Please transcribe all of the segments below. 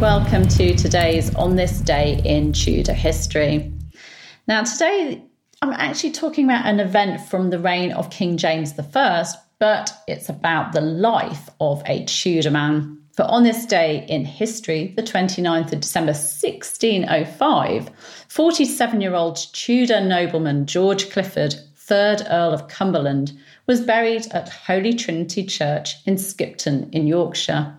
Welcome to today's On This Day in Tudor History. Now, today I'm actually talking about an event from the reign of King James I, but it's about the life of a Tudor man. For on this day in history, the 29th of December 1605, 47 year old Tudor nobleman George Clifford, 3rd Earl of Cumberland, was buried at Holy Trinity Church in Skipton in Yorkshire.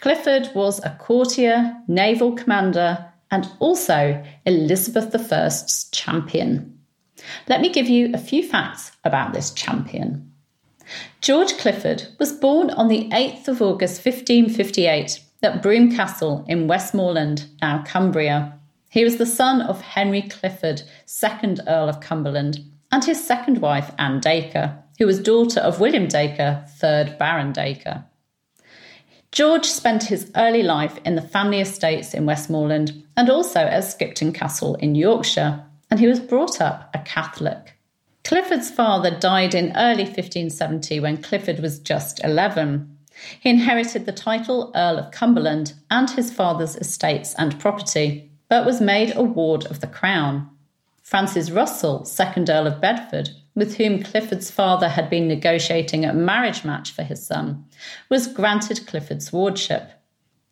Clifford was a courtier, naval commander, and also Elizabeth I's champion. Let me give you a few facts about this champion. George Clifford was born on the 8th of August 1558 at Brougham Castle in Westmoreland, now Cumbria. He was the son of Henry Clifford, 2nd Earl of Cumberland, and his second wife, Anne Dacre, who was daughter of William Dacre, 3rd Baron Dacre. George spent his early life in the family estates in Westmoreland and also at Skipton Castle in Yorkshire, and he was brought up a Catholic. Clifford's father died in early 1570 when Clifford was just 11. He inherited the title Earl of Cumberland and his father's estates and property, but was made a ward of the Crown. Francis Russell, 2nd Earl of Bedford, with whom Clifford's father had been negotiating a marriage match for his son, was granted Clifford's wardship.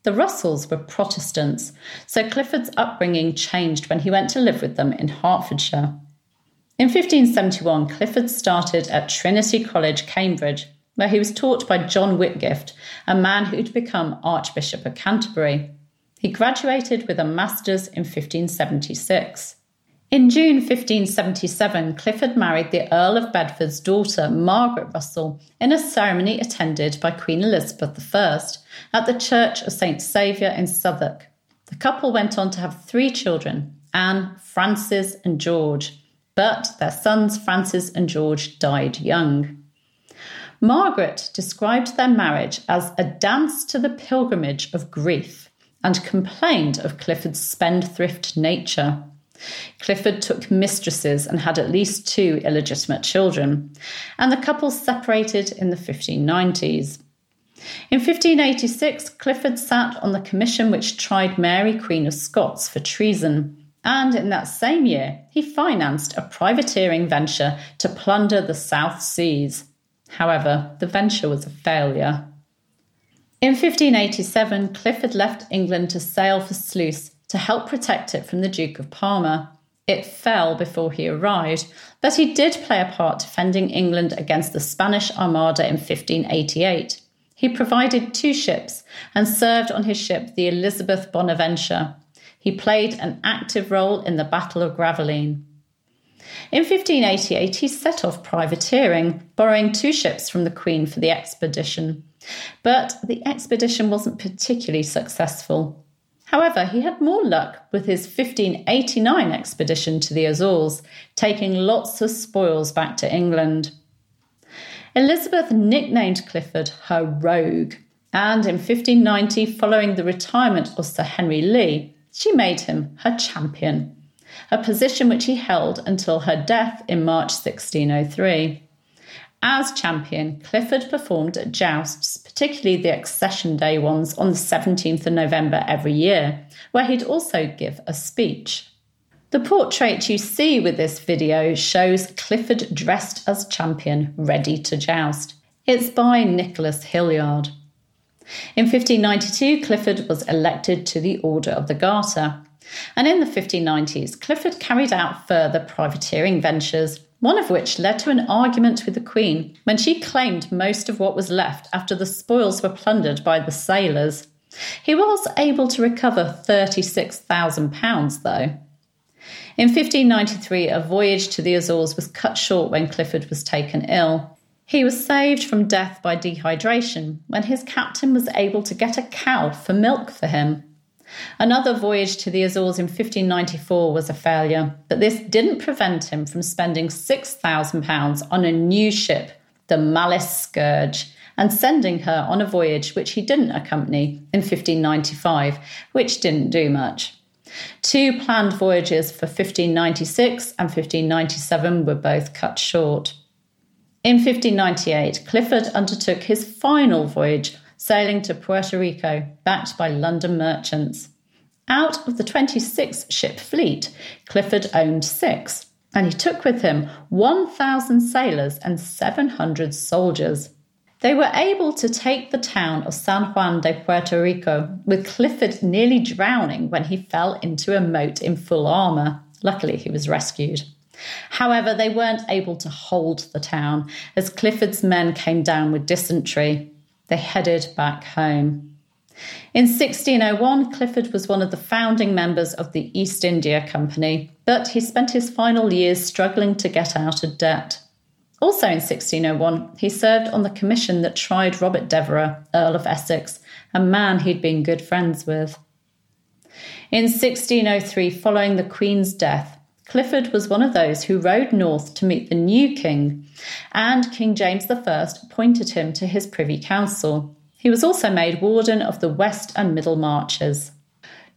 The Russells were Protestants, so Clifford's upbringing changed when he went to live with them in Hertfordshire. In 1571, Clifford started at Trinity College, Cambridge, where he was taught by John Whitgift, a man who'd become Archbishop of Canterbury. He graduated with a master's in 1576. In June 1577, Clifford married the Earl of Bedford's daughter, Margaret Russell, in a ceremony attended by Queen Elizabeth I at the Church of St Saviour in Southwark. The couple went on to have three children Anne, Francis, and George, but their sons Francis and George died young. Margaret described their marriage as a dance to the pilgrimage of grief and complained of Clifford's spendthrift nature. Clifford took mistresses and had at least two illegitimate children, and the couple separated in the 1590s. In 1586, Clifford sat on the commission which tried Mary, Queen of Scots, for treason, and in that same year, he financed a privateering venture to plunder the South Seas. However, the venture was a failure. In 1587, Clifford left England to sail for Sluis to help protect it from the Duke of Parma. It fell before he arrived, but he did play a part defending England against the Spanish Armada in 1588. He provided two ships and served on his ship, the Elizabeth Bonaventure. He played an active role in the Battle of Gravelines. In 1588, he set off privateering, borrowing two ships from the Queen for the expedition. But the expedition wasn't particularly successful. However, he had more luck with his 1589 expedition to the Azores, taking lots of spoils back to England. Elizabeth nicknamed Clifford her rogue, and in 1590, following the retirement of Sir Henry Lee, she made him her champion, a position which he held until her death in March 1603. As champion, Clifford performed at jousts, particularly the Accession Day ones on the 17th of November every year, where he'd also give a speech. The portrait you see with this video shows Clifford dressed as champion, ready to joust. It's by Nicholas Hilliard. In 1592, Clifford was elected to the Order of the Garter. And in the 1590s, Clifford carried out further privateering ventures, one of which led to an argument with the Queen when she claimed most of what was left after the spoils were plundered by the sailors. He was able to recover £36,000, though. In 1593, a voyage to the Azores was cut short when Clifford was taken ill. He was saved from death by dehydration when his captain was able to get a cow for milk for him. Another voyage to the Azores in 1594 was a failure, but this didn't prevent him from spending £6,000 on a new ship, the Malice Scourge, and sending her on a voyage which he didn't accompany in 1595, which didn't do much. Two planned voyages for 1596 and 1597 were both cut short. In 1598, Clifford undertook his final voyage sailing to Puerto Rico, backed by London merchants. Out of the 26 ship fleet, Clifford owned six, and he took with him 1,000 sailors and 700 soldiers. They were able to take the town of San Juan de Puerto Rico, with Clifford nearly drowning when he fell into a moat in full armour. Luckily, he was rescued. However, they weren't able to hold the town as Clifford's men came down with dysentery. They headed back home. In 1601, Clifford was one of the founding members of the East India Company, but he spent his final years struggling to get out of debt. Also in 1601, he served on the commission that tried Robert Devereux, Earl of Essex, a man he'd been good friends with. In 1603, following the Queen's death, Clifford was one of those who rode north to meet the new king, and King James I appointed him to his Privy Council. He was also made Warden of the West and Middle Marches.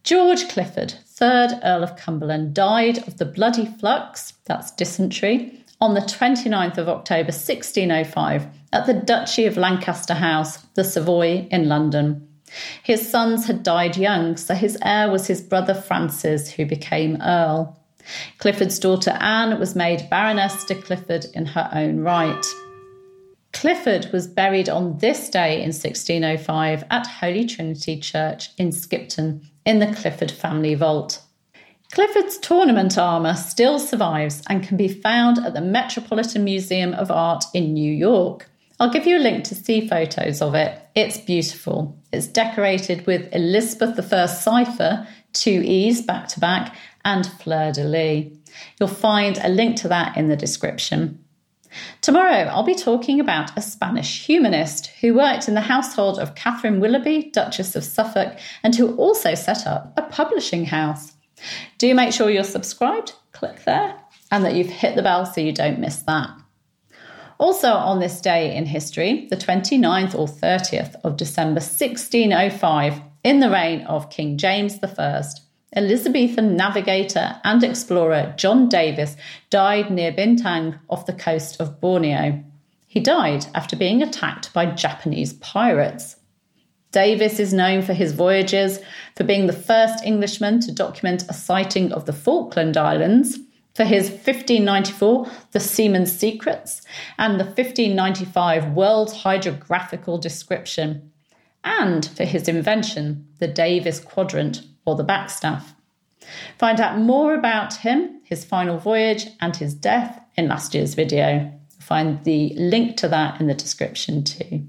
George Clifford, 3rd Earl of Cumberland, died of the bloody flux, that's dysentery, on the 29th of October 1605 at the Duchy of Lancaster House, the Savoy, in London. His sons had died young, so his heir was his brother Francis, who became Earl. Clifford's daughter Anne was made Baroness de Clifford in her own right. Clifford was buried on this day in 1605 at Holy Trinity Church in Skipton in the Clifford family vault. Clifford's tournament armour still survives and can be found at the Metropolitan Museum of Art in New York. I'll give you a link to see photos of it. It's beautiful. It's decorated with Elizabeth I cipher, two E's back to back, and fleur de lis. You'll find a link to that in the description. Tomorrow, I'll be talking about a Spanish humanist who worked in the household of Catherine Willoughby, Duchess of Suffolk, and who also set up a publishing house. Do make sure you're subscribed, click there, and that you've hit the bell so you don't miss that. Also, on this day in history, the 29th or 30th of December 1605, in the reign of King James I, Elizabethan navigator and explorer John Davis died near Bintang off the coast of Borneo. He died after being attacked by Japanese pirates. Davis is known for his voyages, for being the first Englishman to document a sighting of the Falkland Islands, for his 1594 The Seaman's Secrets, and the 1595 World Hydrographical Description, and for his invention, the Davis Quadrant or the backstaff. Find out more about him, his final voyage, and his death in last year's video. Find the link to that in the description too.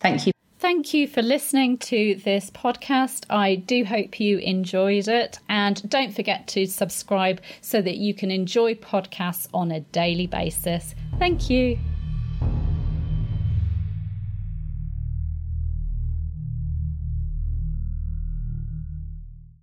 Thank you. Thank you for listening to this podcast. I do hope you enjoyed it. And don't forget to subscribe so that you can enjoy podcasts on a daily basis. Thank you.